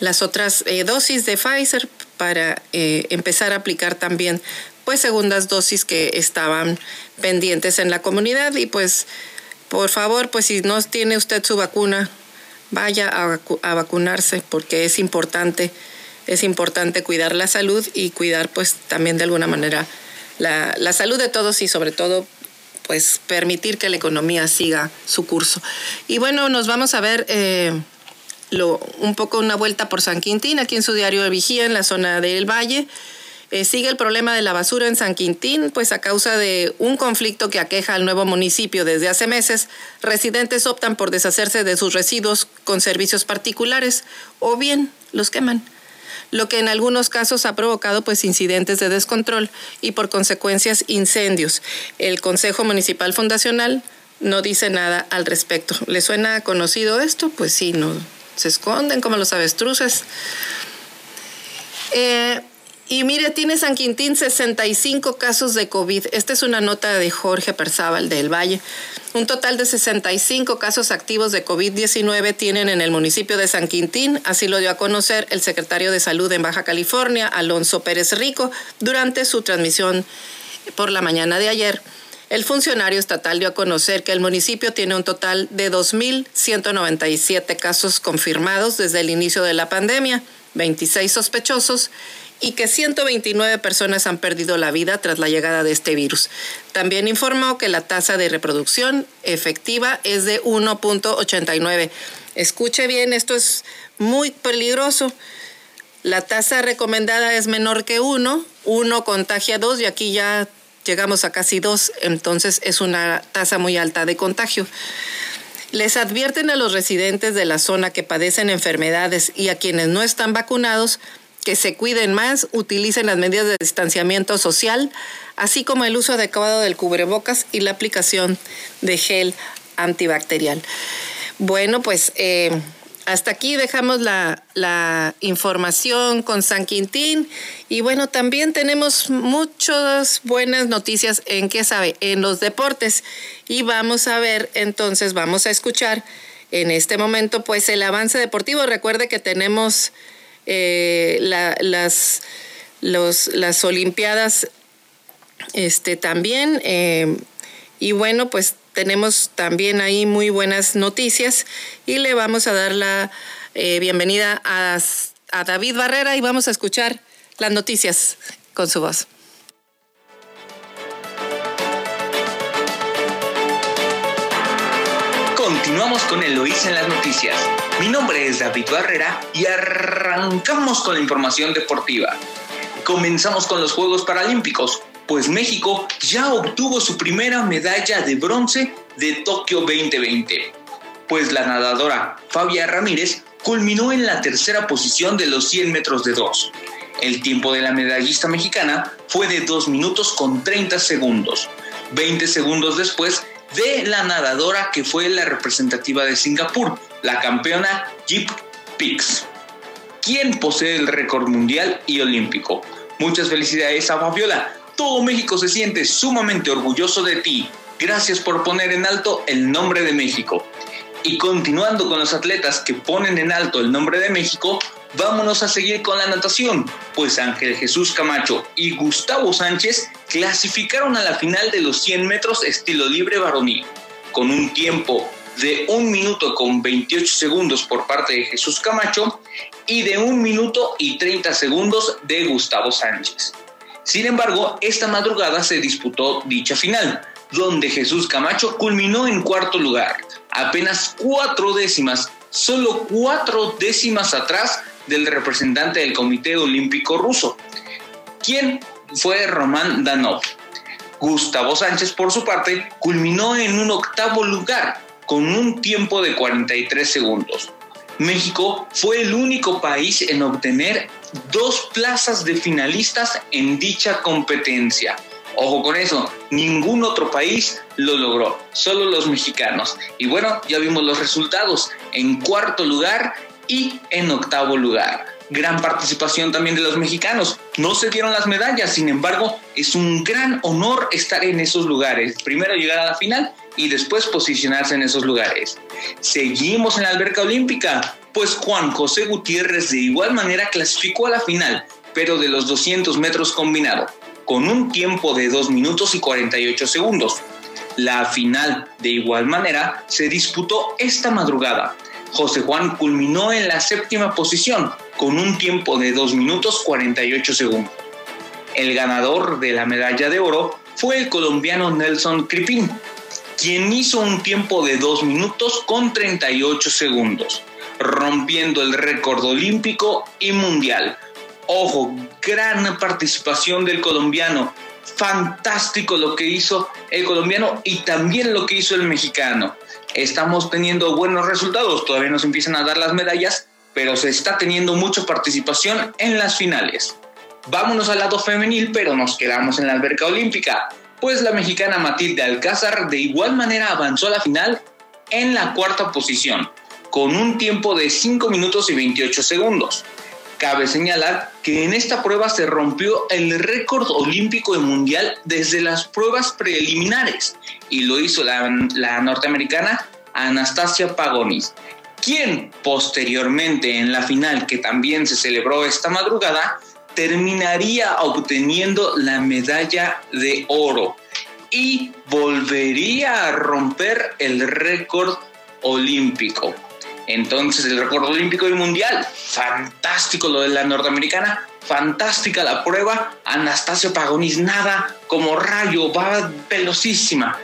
las otras eh, dosis de Pfizer para eh, empezar a aplicar también pues segundas dosis que estaban pendientes en la comunidad. Y pues por favor pues si no tiene usted su vacuna vaya a, vacunarse porque es importante, es importante cuidar la salud y cuidar pues también de alguna manera la, la salud de todos y sobre todo pues permitir que la economía siga su curso. Y bueno, nos vamos a ver eh, lo, un poco una vuelta por San Quintín, aquí en su diario de Vigía, en la zona del Valle. Eh, sigue el problema de la basura en San Quintín, pues a causa de un conflicto que aqueja al nuevo municipio desde hace meses, residentes optan por deshacerse de sus residuos con servicios particulares o bien los queman lo que en algunos casos ha provocado pues incidentes de descontrol y por consecuencias incendios. El Consejo Municipal Fundacional no dice nada al respecto. ¿Le suena conocido esto? Pues sí, no se esconden como los avestruces. Eh, y mire, tiene San Quintín 65 casos de COVID. Esta es una nota de Jorge Perzábal del Valle. Un total de 65 casos activos de COVID-19 tienen en el municipio de San Quintín. Así lo dio a conocer el secretario de Salud en Baja California, Alonso Pérez Rico, durante su transmisión por la mañana de ayer. El funcionario estatal dio a conocer que el municipio tiene un total de 2.197 casos confirmados desde el inicio de la pandemia, 26 sospechosos y que 129 personas han perdido la vida tras la llegada de este virus. También informó que la tasa de reproducción efectiva es de 1.89. Escuche bien, esto es muy peligroso. La tasa recomendada es menor que 1, 1 contagia 2 y aquí ya llegamos a casi 2, entonces es una tasa muy alta de contagio. Les advierten a los residentes de la zona que padecen enfermedades y a quienes no están vacunados que se cuiden más, utilicen las medidas de distanciamiento social, así como el uso adecuado del cubrebocas y la aplicación de gel antibacterial. Bueno, pues eh, hasta aquí dejamos la, la, información con San Quintín y bueno, también tenemos muchas buenas noticias en qué sabe, en los deportes y vamos a ver, entonces vamos a escuchar en este momento pues el avance deportivo. Recuerde que tenemos eh, las, las Olimpiadas este, también. Eh, y bueno, pues tenemos también ahí muy buenas noticias y le vamos a dar la eh, bienvenida a, a David Barrera y vamos a escuchar las noticias con su voz. Continuamos con Eloísa en las noticias. Mi nombre es David Barrera y arrancamos con la información deportiva. Comenzamos con los Juegos Paralímpicos, pues México ya obtuvo su primera medalla de bronce de Tokio 2020, pues la nadadora Fabia Ramírez culminó en la tercera posición de los 100 metros de dos. El tiempo de la medallista mexicana fue de 2 minutos con 30 segundos. 20 segundos después de la nadadora que fue la representativa de Singapur, la campeona Jeep Pix, quien posee el récord mundial y olímpico. Muchas felicidades a Fabiola. Todo México se siente sumamente orgulloso de ti. Gracias por poner en alto el nombre de México. Y continuando con los atletas que ponen en alto el nombre de México, vámonos a seguir con la natación, pues Ángel Jesús Camacho y Gustavo Sánchez clasificaron a la final de los 100 metros estilo libre varonil, con un tiempo de 1 minuto con 28 segundos por parte de Jesús Camacho y de 1 minuto y 30 segundos de Gustavo Sánchez. Sin embargo, esta madrugada se disputó dicha final, donde Jesús Camacho culminó en cuarto lugar, apenas cuatro décimas, solo cuatro décimas atrás del representante del Comité Olímpico Ruso, quien fue Román Danov. Gustavo Sánchez, por su parte, culminó en un octavo lugar con un tiempo de 43 segundos. México fue el único país en obtener dos plazas de finalistas en dicha competencia. Ojo con eso, ningún otro país lo logró, solo los mexicanos. Y bueno, ya vimos los resultados. En cuarto lugar y en octavo lugar. Gran participación también de los mexicanos. No se dieron las medallas, sin embargo, es un gran honor estar en esos lugares. Primero llegar a la final y después posicionarse en esos lugares. Seguimos en la alberca olímpica, pues Juan José Gutiérrez de igual manera clasificó a la final, pero de los 200 metros combinado, con un tiempo de 2 minutos y 48 segundos. La final, de igual manera, se disputó esta madrugada José Juan culminó en la séptima posición con un tiempo de 2 minutos 48 segundos. El ganador de la medalla de oro fue el colombiano Nelson Cripín, quien hizo un tiempo de 2 minutos con 38 segundos, rompiendo el récord olímpico y mundial. Ojo, gran participación del colombiano. Fantástico lo que hizo el colombiano y también lo que hizo el mexicano estamos teniendo buenos resultados, todavía nos empiezan a dar las medallas, pero se está teniendo mucha participación en las finales. Vámonos al lado femenil, pero nos quedamos en la alberca olímpica, pues la mexicana Matilde Alcázar de igual manera avanzó a la final en la cuarta posición, con un tiempo de 5 minutos y 28 segundos. Cabe señalar que en esta prueba se rompió el récord olímpico y mundial desde las pruebas preliminares y lo hizo la, norteamericana Anastasia Pagonis, quien posteriormente en la final que también se celebró esta madrugada terminaría obteniendo la medalla de oro y volvería a romper el récord olímpico. Entonces el récord olímpico y mundial, fantástico lo de la norteamericana, fantástica la prueba, Anastasio Pagonis nada como rayo, va velocísima.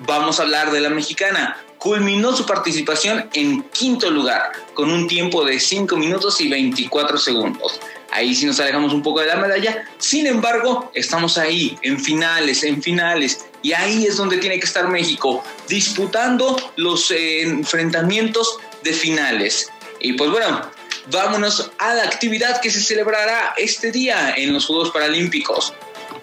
Vamos a hablar de la mexicana, culminó su participación en quinto lugar, con un tiempo de 5 minutos y 24 segundos. Ahí sí nos alejamos un poco de la medalla, sin embargo, estamos ahí, en finales, en finales, y ahí es donde tiene que estar México, disputando los eh, enfrentamientos de finales. Y pues bueno, vámonos a la actividad que se celebrará este día en los Juegos Paralímpicos.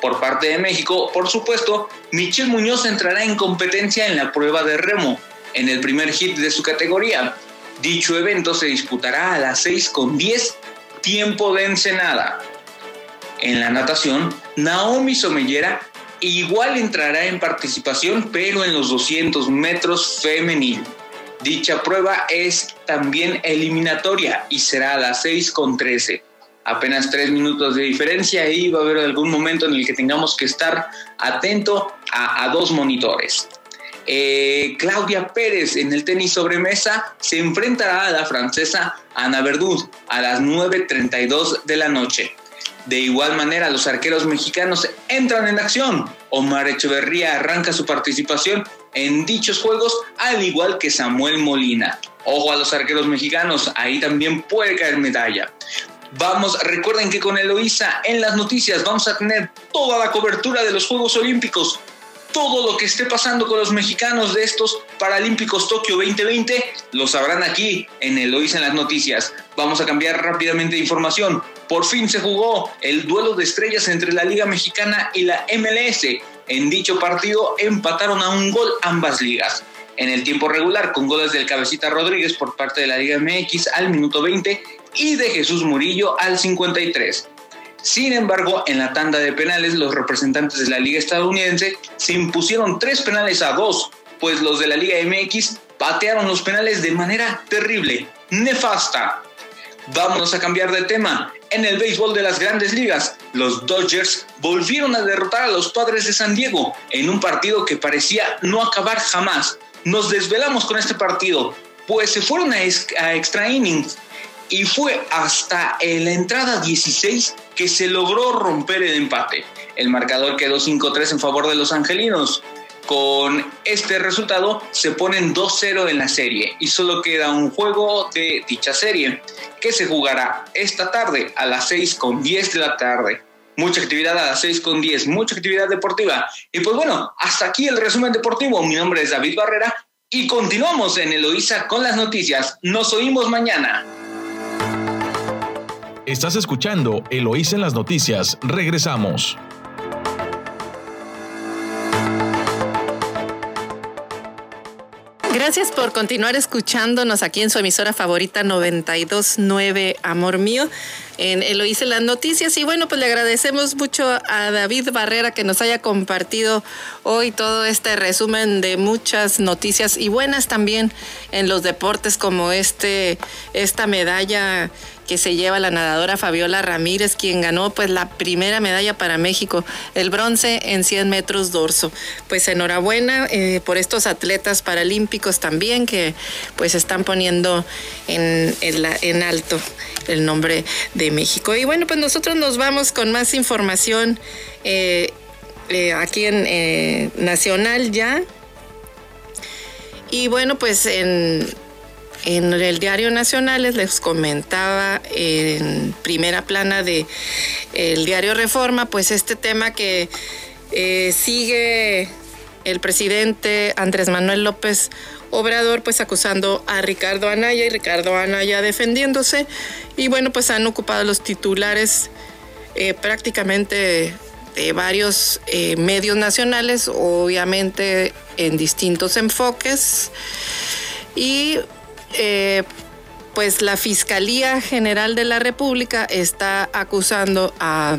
Por parte de México, por supuesto, Michelle Muñoz entrará en competencia en la prueba de remo, en el primer hit de su categoría. Dicho evento se disputará a las 6 con 10 tiempo de Ensenada. En la natación, Naomi Somellera igual entrará en participación, pero en los 200 metros femenil. Dicha prueba es también eliminatoria y será a las 6 con 13. Apenas tres minutos de diferencia y va a haber algún momento en el que tengamos que estar atento a, a dos monitores. Eh, Claudia Pérez en el tenis sobre mesa se enfrentará a la francesa Ana Verdú a las 9.32 de la noche. De igual manera, los arqueros mexicanos entran en acción. Omar Echeverría arranca su participación en dichos juegos, al igual que Samuel Molina. Ojo a los arqueros mexicanos, ahí también puede caer medalla. Vamos, recuerden que con Eloísa en las noticias vamos a tener toda la cobertura de los Juegos Olímpicos, todo lo que esté pasando con los mexicanos de estos Paralímpicos Tokio 2020, lo sabrán aquí en Eloísa en las noticias. Vamos a cambiar rápidamente de información. Por fin se jugó el duelo de estrellas entre la Liga Mexicana y la MLS. En dicho partido empataron a un gol ambas ligas. En el tiempo regular, con goles del Cabecita Rodríguez por parte de la Liga MX al minuto 20 y de Jesús Murillo al 53. Sin embargo, en la tanda de penales, los representantes de la Liga estadounidense se impusieron tres penales a dos, pues los de la Liga MX patearon los penales de manera terrible, nefasta. Vámonos a cambiar de tema. En el béisbol de las grandes ligas, los Dodgers volvieron a derrotar a los padres de San Diego en un partido que parecía no acabar jamás. Nos desvelamos con este partido, pues se fueron a, extra innings y fue hasta la entrada 16 que se logró romper el empate. El marcador quedó 5-3 en favor de los angelinos. Con este resultado se ponen 2-0 en la serie y solo queda un juego de dicha serie que se jugará esta tarde a las 6 con 10 de la tarde. Mucha actividad a las 6 con 10, mucha actividad deportiva. Y pues bueno, hasta aquí el resumen deportivo. Mi nombre es David Barrera y continuamos en Eloísa con las noticias. Nos oímos mañana. Estás escuchando Eloísa en las noticias. Regresamos. Gracias por continuar escuchándonos aquí en su emisora favorita 929 Amor Mío. En Eloísa en las noticias y bueno, pues le agradecemos mucho a David Barrera que nos haya compartido hoy todo este resumen de muchas noticias y buenas también en los deportes como este esta medalla que se lleva la nadadora Fabiola Ramírez, quien ganó pues la primera medalla para México, el bronce en 100 metros dorso. Pues enhorabuena eh, por estos atletas paralímpicos también que pues están poniendo en, en, alto el nombre de México. Y bueno, pues nosotros nos vamos con más información eh, eh, aquí en Nacional ya. Y bueno, pues en en el Diario Nacional les comentaba en primera plana de el Diario Reforma, pues este tema que eh, sigue el presidente Andrés Manuel López Obrador, pues acusando a Ricardo Anaya y Ricardo Anaya defendiéndose. Y bueno, pues han ocupado los titulares eh, prácticamente de varios eh, medios nacionales, obviamente en distintos enfoques. Y eh, pues la Fiscalía General de la República está acusando a,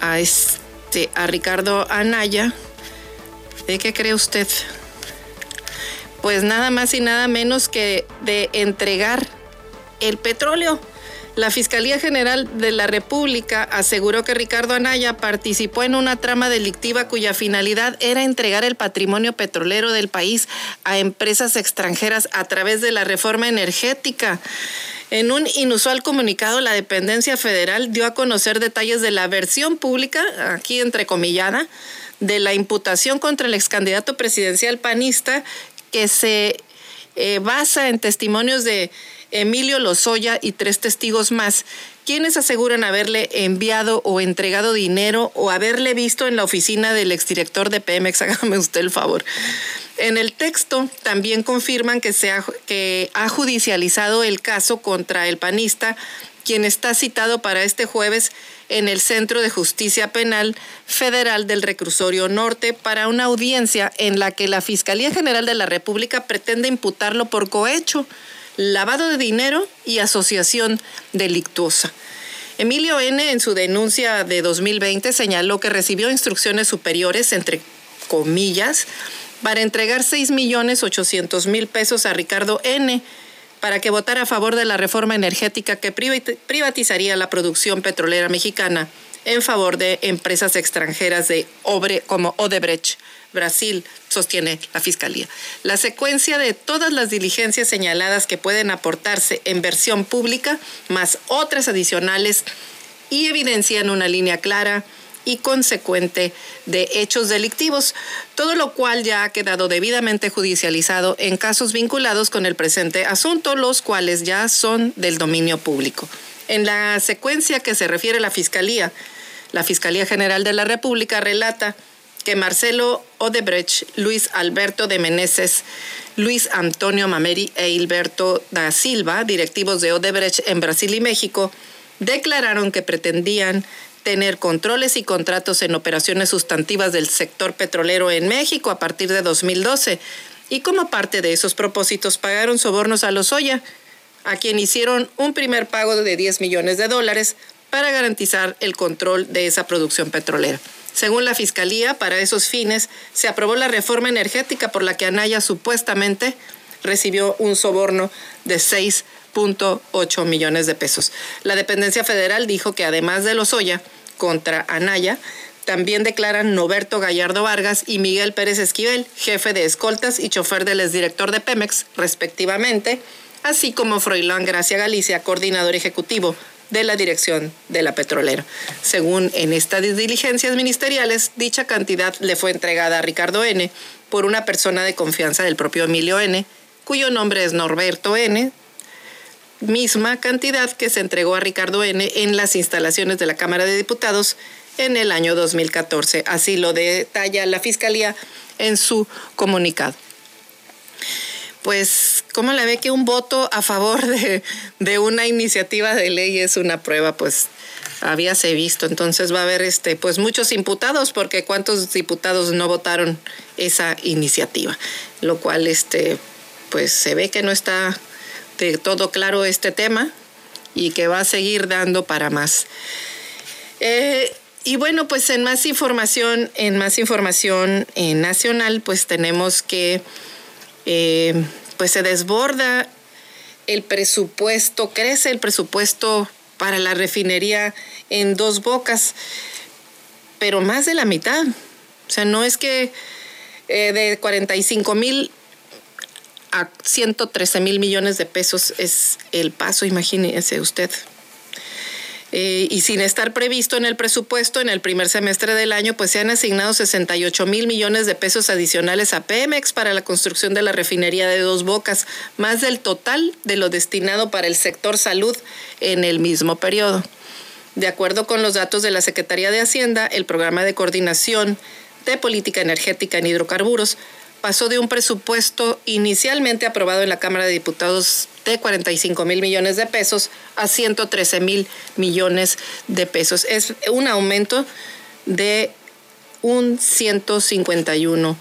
a, este, a Ricardo Anaya. ¿De qué cree usted? Pues nada más y nada menos que de entregar el petróleo. La Fiscalía General de la República aseguró que Ricardo Anaya participó en una trama delictiva cuya finalidad era entregar el patrimonio petrolero del país a empresas extranjeras a través de la reforma energética. En un inusual comunicado, la dependencia federal dio a conocer detalles de la versión pública, aquí entrecomillada, de la imputación contra el ex candidato presidencial panista que se eh, basa en testimonios de Emilio Lozoya y tres testigos más, quienes aseguran haberle enviado o entregado dinero o haberle visto en la oficina del exdirector de Pemex. Hágame usted el favor. En el texto también confirman que, se que ha judicializado el caso contra el panista, quien está citado para este jueves en el Centro de Justicia Penal Federal del Reclusorio Norte para una audiencia en la que la Fiscalía General de la República pretende imputarlo por cohecho lavado de dinero y asociación delictuosa. Emilio N. en su denuncia de 2020 señaló que recibió instrucciones superiores, entre comillas, para entregar 6 millones 800 mil pesos a Ricardo N. para que votara a favor de la reforma energética que privatizaría la producción petrolera mexicana en favor de empresas extranjeras de Obre como Odebrecht, Brasil, sostiene la Fiscalía. La secuencia de todas las diligencias señaladas que pueden aportarse en versión pública, más otras adicionales, y evidencian una línea clara y consecuente de hechos delictivos, todo lo cual ya ha quedado debidamente judicializado en casos vinculados con el presente asunto, los cuales ya son del dominio público. En la secuencia que se refiere la Fiscalía, la Fiscalía General de la República relata que Marcelo Odebrecht, Luis Alberto de Meneses, Luis Antonio Mameri e Hilberto da Silva, directivos de Odebrecht en Brasil y México, declararon que pretendían tener controles y contratos en operaciones sustantivas del sector petrolero en México a partir de 2012 y como parte de esos propósitos pagaron sobornos a los Oya, a quien hicieron un primer pago de 10 millones de dólares para garantizar el control de esa producción petrolera. Según la Fiscalía, para esos fines se aprobó la reforma energética por la que Anaya supuestamente recibió un soborno de 6 .8 millones de pesos. La dependencia federal dijo que además de Lozoya contra Anaya, también declaran Noberto Gallardo Vargas y Miguel Pérez Esquivel, jefe de escoltas y chofer del exdirector de Pemex, respectivamente, así como Froilán Gracia Galicia, coordinador ejecutivo de la dirección de la petrolera. Según en estas diligencias ministeriales, dicha cantidad le fue entregada a Ricardo N. por una persona de confianza del propio Emilio N., cuyo nombre es Norberto N., misma cantidad que se entregó a Ricardo N. en las instalaciones de la Cámara de Diputados en el año 2014. Así lo detalla la Fiscalía en su comunicado. Pues, ¿cómo la ve que un voto a favor de, de una iniciativa de ley es una prueba? Pues habíase visto. Entonces va a haber este, pues muchos imputados, porque cuántos diputados no votaron esa iniciativa, lo cual este, pues se ve que no está todo claro este tema y que va a seguir dando para más. Eh, y bueno, pues en más información, en más información nacional, pues tenemos que eh, pues se desborda el presupuesto, crece el presupuesto para la refinería en dos bocas, pero más de la mitad. O sea, no es que eh, de 45 mil a 113 mil millones de pesos es el paso, imagínese usted. Eh, y sin estar previsto en el presupuesto en el primer semestre del año, pues se han asignado 68 mil millones de pesos adicionales a Pemex para la construcción de la refinería de Dos Bocas, más del total de lo destinado para el sector salud en el mismo periodo. De acuerdo con los datos de la Secretaría de Hacienda, el programa de coordinación de política energética en hidrocarburos pasó de un presupuesto inicialmente aprobado en la Cámara de Diputados de 45 mil millones de pesos a 113 mil millones de pesos. Es un aumento de un 151%.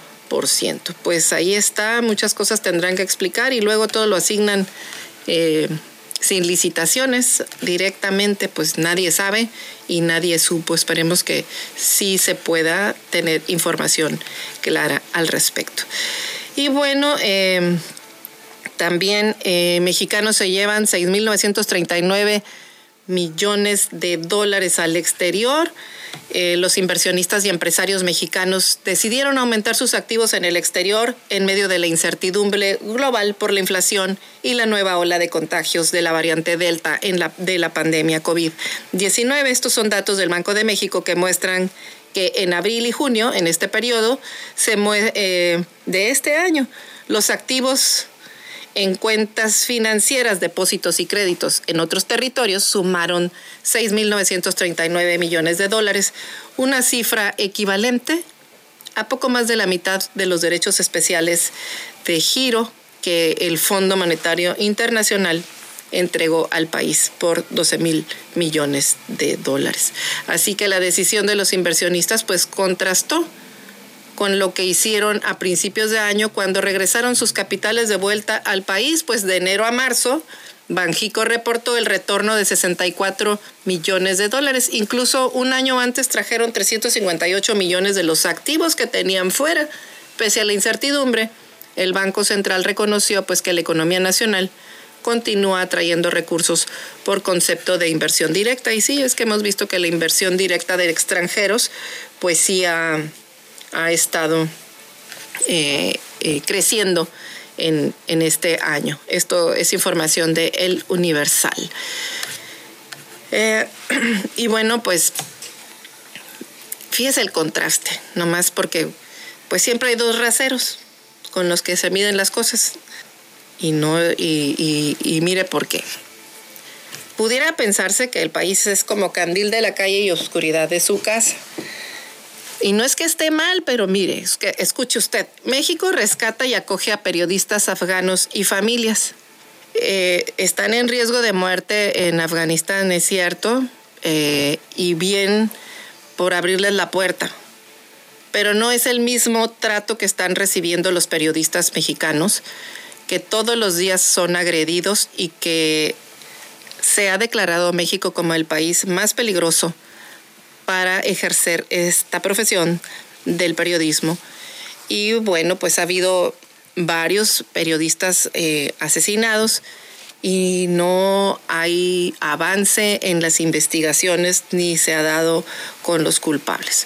Pues ahí está, muchas cosas tendrán que explicar y luego todo lo asignan eh, sin licitaciones directamente, pues nadie sabe y nadie supo. Esperemos que sí se pueda tener información clara al respecto. Y bueno, em, también eh, mexicanos se llevan 6.939 millones de dólares al exterior. Eh, los inversionistas y empresarios mexicanos decidieron aumentar sus activos en el exterior en medio de la incertidumbre global por la inflación y la nueva ola de contagios de la variante Delta en la, de la pandemia COVID-19. Estos son datos del Banco de México que muestran que en abril y junio, en este periodo se eh, de este año, los activos en cuentas financieras, depósitos y créditos en otros territorios sumaron 6.939 millones de dólares, una cifra equivalente a poco más de la mitad de los derechos especiales de giro que el Fondo Monetario Internacional entregó al país por 12 mil millones de dólares. Así que la decisión de los inversionistas pues contrastó con lo que hicieron a principios de año cuando regresaron sus capitales de vuelta al país, pues de enero a marzo, Banjico reportó el retorno de 64 millones de dólares. Incluso un año antes trajeron 358 millones de los activos que tenían fuera. Pese a la incertidumbre, el Banco Central reconoció pues que la economía nacional continúa atrayendo recursos por concepto de inversión directa. Y sí, es que hemos visto que la inversión directa de extranjeros, pues sí ha, ha estado eh, eh, creciendo en, este año. Esto es información de El Universal. Eh, y bueno, pues fíjese el contraste, nomás porque pues siempre hay dos raseros con los que se miden las cosas y no y mire por qué. Pudiera pensarse que el país es como candil de la calle y oscuridad de su casa. Y no es que esté mal, pero mire, escuche usted, México rescata y acoge a periodistas afganos y familias. Eh, están en riesgo de muerte en Afganistán, es cierto, eh, y bien por abrirles la puerta. Pero no es el mismo trato que están recibiendo los periodistas mexicanos, que todos los días son agredidos y que se ha declarado México como el país más peligroso para ejercer esta profesión del periodismo. Y bueno, pues ha habido varios periodistas eh, asesinados y no hay avance en las investigaciones ni se ha dado con los culpables.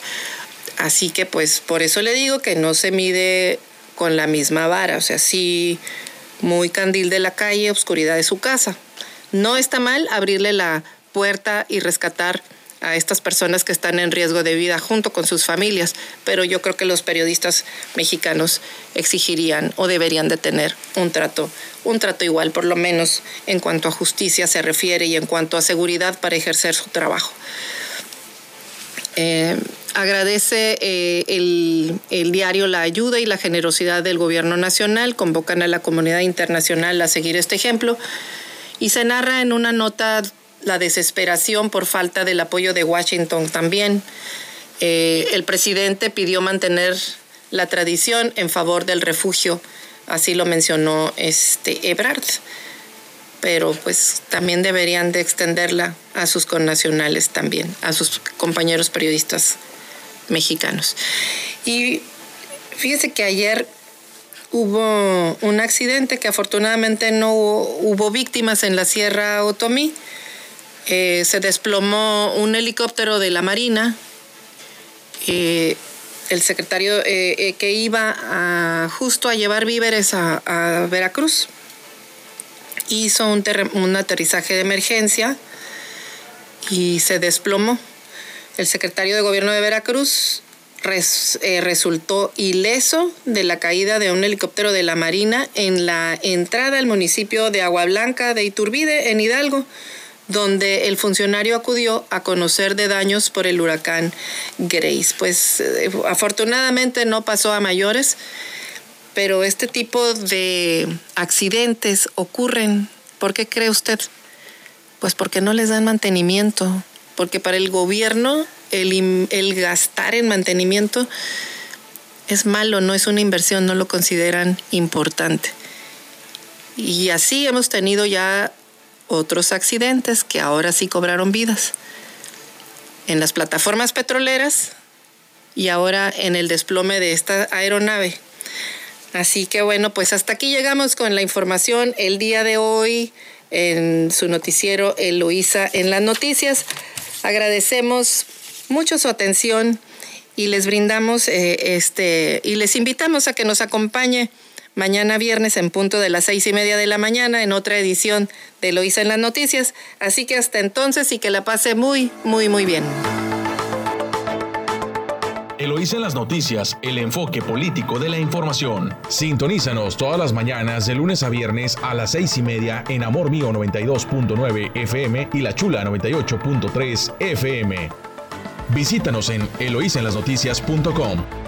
Así que pues por eso le digo que no se mide con la misma vara, o sea, sí muy candil de la calle, oscuridad de su casa. No está mal abrirle la puerta y rescatar a estas personas que están en riesgo de vida junto con sus familias, pero yo creo que los periodistas mexicanos exigirían o deberían de tener un trato, un trato igual, por lo menos en cuanto a justicia se refiere y en cuanto a seguridad para ejercer su trabajo. Eh, agradece eh, el, el, diario la ayuda y la generosidad del gobierno nacional, convocan a la comunidad internacional a seguir este ejemplo y se narra en una nota la desesperación por falta del apoyo de Washington también. Eh, el presidente pidió mantener la tradición en favor del refugio, así lo mencionó este Ebrard, pero pues también deberían de extenderla a sus connacionales también, a sus compañeros periodistas mexicanos. Y fíjese que ayer hubo un accidente que afortunadamente no hubo víctimas en la Sierra Otomí. Eh, se desplomó un helicóptero de la Marina. Eh, el secretario eh, que iba justo a llevar víveres a, Veracruz hizo un, aterrizaje de emergencia y se desplomó. El secretario de gobierno de Veracruz resultó ileso de la caída de un helicóptero de la Marina en la entrada al municipio de Agua Blanca de Iturbide, en Hidalgo donde el funcionario acudió a conocer de daños por el huracán Grace. Pues eh, afortunadamente no pasó a mayores, pero este tipo de accidentes ocurren. ¿Por qué cree usted? Pues porque no les dan mantenimiento, porque para el gobierno el, el gastar en mantenimiento es malo, no es una inversión, no lo consideran importante. Y así hemos tenido ya otros accidentes que ahora sí cobraron vidas. En las plataformas petroleras y ahora en el desplome de esta aeronave. Así que bueno, pues hasta aquí llegamos con la información el día de hoy en su noticiero Eloísa en las noticias. Agradecemos mucho su atención y les brindamos eh, este y les invitamos a que nos acompañe mañana viernes en punto de las seis y media de la mañana en otra edición de Loisa en las Noticias. Así que hasta entonces y que la pase muy, muy, muy bien. Eloísa en las noticias, el enfoque político de la información. Sintonízanos todas las mañanas de lunes a viernes a las seis y media en Amor Mío 92.9 FM y La Chula 98.3 FM. Visítanos en eloísenlasnoticias.com.